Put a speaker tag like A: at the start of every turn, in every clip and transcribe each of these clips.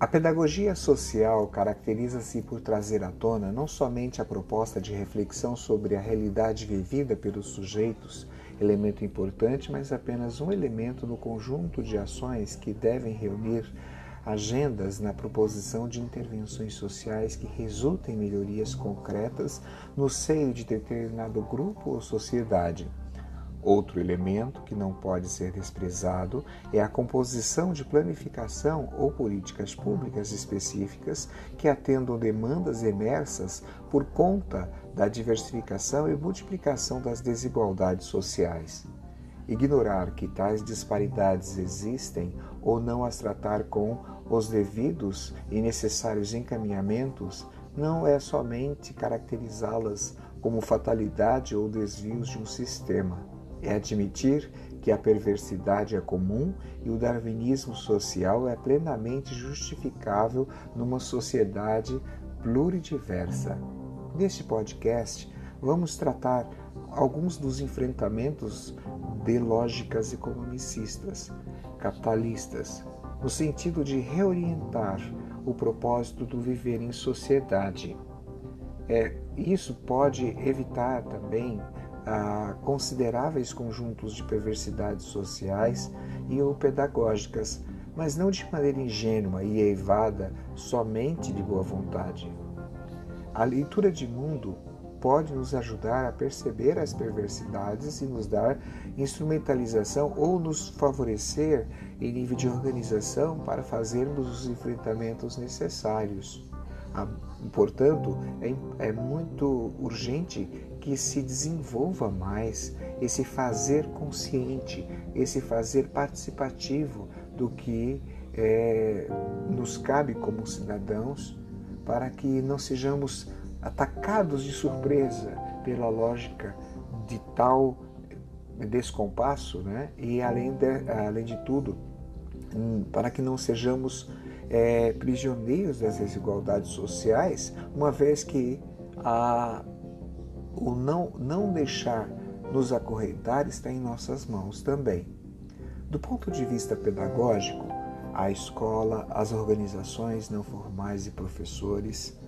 A: A pedagogia social caracteriza-se por trazer à tona não somente a proposta de reflexão sobre a realidade vivida pelos sujeitos, elemento importante, mas apenas um elemento no conjunto de ações que devem reunir agendas na proposição de intervenções sociais que resultem em melhorias concretas no seio de determinado grupo ou sociedade. Outro elemento que não pode ser desprezado é a composição de planificação ou políticas públicas específicas que atendam demandas emersas por conta da diversificação e multiplicação das desigualdades sociais. Ignorar que tais disparidades existem ou não as tratar com os devidos e necessários encaminhamentos não é somente caracterizá-las como fatalidade ou desvios de um sistema é admitir que a perversidade é comum e o darwinismo social é plenamente justificável numa sociedade pluridiversa. Neste podcast, vamos tratar alguns dos enfrentamentos de lógicas economicistas, capitalistas, no sentido de reorientar o propósito do viver em sociedade. É, isso pode evitar também a consideráveis conjuntos de perversidades sociais e ou pedagógicas, mas não de maneira ingênua e eivada somente de boa vontade. A leitura de mundo pode nos ajudar a perceber as perversidades e nos dar instrumentalização ou nos favorecer em nível de organização para fazermos os enfrentamentos necessários. Portanto, é, é muito urgente que se desenvolva mais esse fazer consciente, esse fazer participativo do que é, nos cabe como cidadãos, para que não sejamos atacados de surpresa pela lógica de tal descompasso, né? e além de, além de tudo, hum, para que não sejamos é, prisioneiros das desigualdades sociais, uma vez que a, o não, não deixar nos acorrentar está em nossas mãos também. Do ponto de vista pedagógico, a escola, as organizações não formais e professores,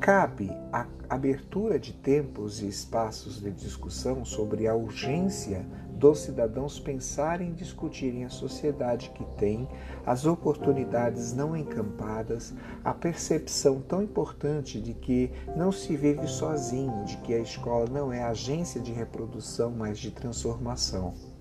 A: cabe a abertura de tempos e espaços de discussão sobre a urgência dos cidadãos pensarem e discutirem a sociedade que tem, as oportunidades não encampadas, a percepção tão importante de que não se vive sozinho, de que a escola não é agência de reprodução, mas de transformação.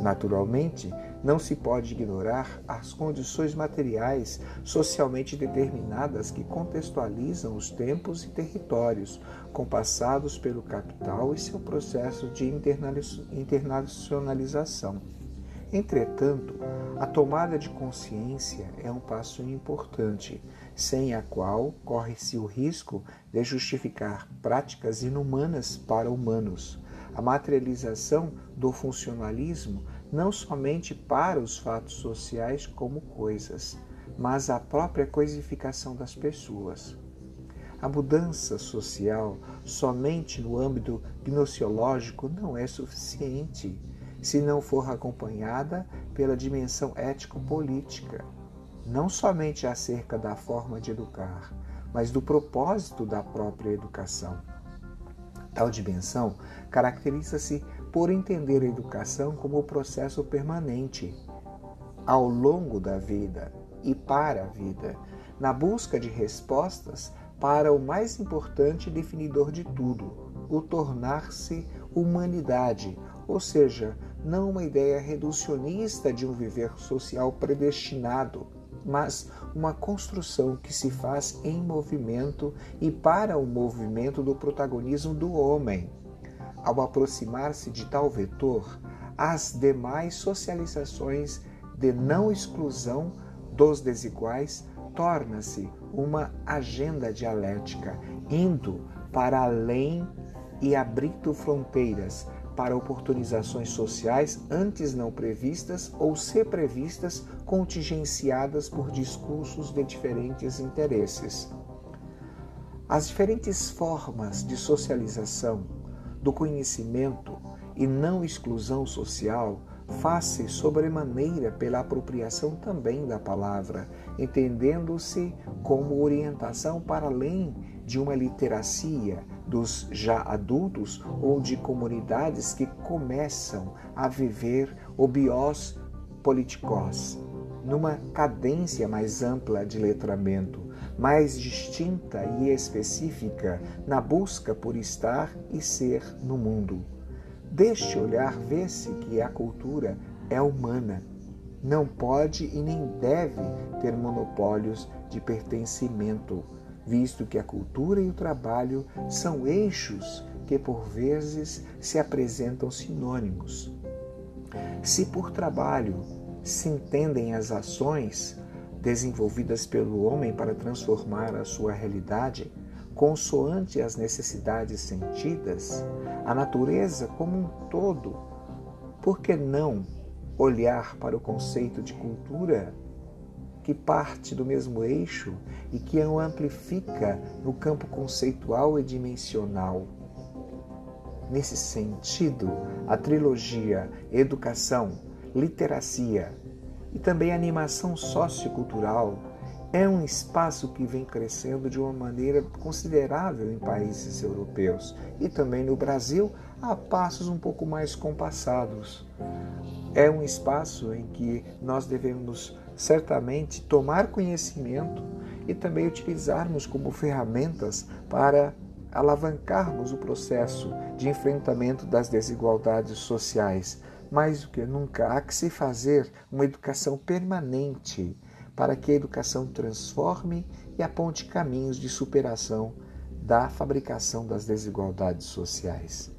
A: Naturalmente, não se pode ignorar as condições materiais socialmente determinadas que contextualizam os tempos e territórios compassados pelo capital e seu processo de internacionalização. Entretanto, a tomada de consciência é um passo importante, sem a qual corre-se o risco de justificar práticas inumanas para humanos a materialização do funcionalismo não somente para os fatos sociais como coisas, mas a própria coisificação das pessoas. A mudança social somente no âmbito gnoseológico não é suficiente se não for acompanhada pela dimensão ético-política, não somente acerca da forma de educar, mas do propósito da própria educação. Tal dimensão caracteriza-se por entender a educação como processo permanente, ao longo da vida e para a vida, na busca de respostas para o mais importante definidor de tudo, o tornar-se humanidade, ou seja, não uma ideia reducionista de um viver social predestinado, mas uma construção que se faz em movimento e para o movimento do protagonismo do homem. Ao aproximar-se de tal vetor, as demais socializações de não exclusão dos desiguais torna-se uma agenda dialética, indo para além e abrindo fronteiras para oportunizações sociais antes não previstas ou ser previstas contingenciadas por discursos de diferentes interesses. As diferentes formas de socialização do conhecimento e não exclusão social faz-se sobremaneira pela apropriação também da palavra, entendendo-se como orientação para além de uma literacia dos já adultos ou de comunidades que começam a viver o bios politikos, numa cadência mais ampla de letramento, mais distinta e específica na busca por estar e ser no mundo. Deste olhar vê-se que a cultura é humana, não pode e nem deve ter monopólios de pertencimento, visto que a cultura e o trabalho são eixos que por vezes se apresentam sinônimos. Se por trabalho se entendem as ações desenvolvidas pelo homem para transformar a sua realidade, consoante as necessidades sentidas, a natureza como um todo, por que não olhar para o conceito de cultura que parte do mesmo eixo e que o amplifica no campo conceitual e dimensional? Nesse sentido, a trilogia Educação, Literacia e também Animação Sociocultural é um espaço que vem crescendo de uma maneira considerável em países europeus e também no Brasil a passos um pouco mais compassados. É um espaço em que nós devemos certamente tomar conhecimento e também utilizarmos como ferramentas para alavancarmos o processo de enfrentamento das desigualdades sociais. Mais do que nunca, há que se fazer uma educação permanente para que a educação transforme e aponte caminhos de superação da fabricação das desigualdades sociais.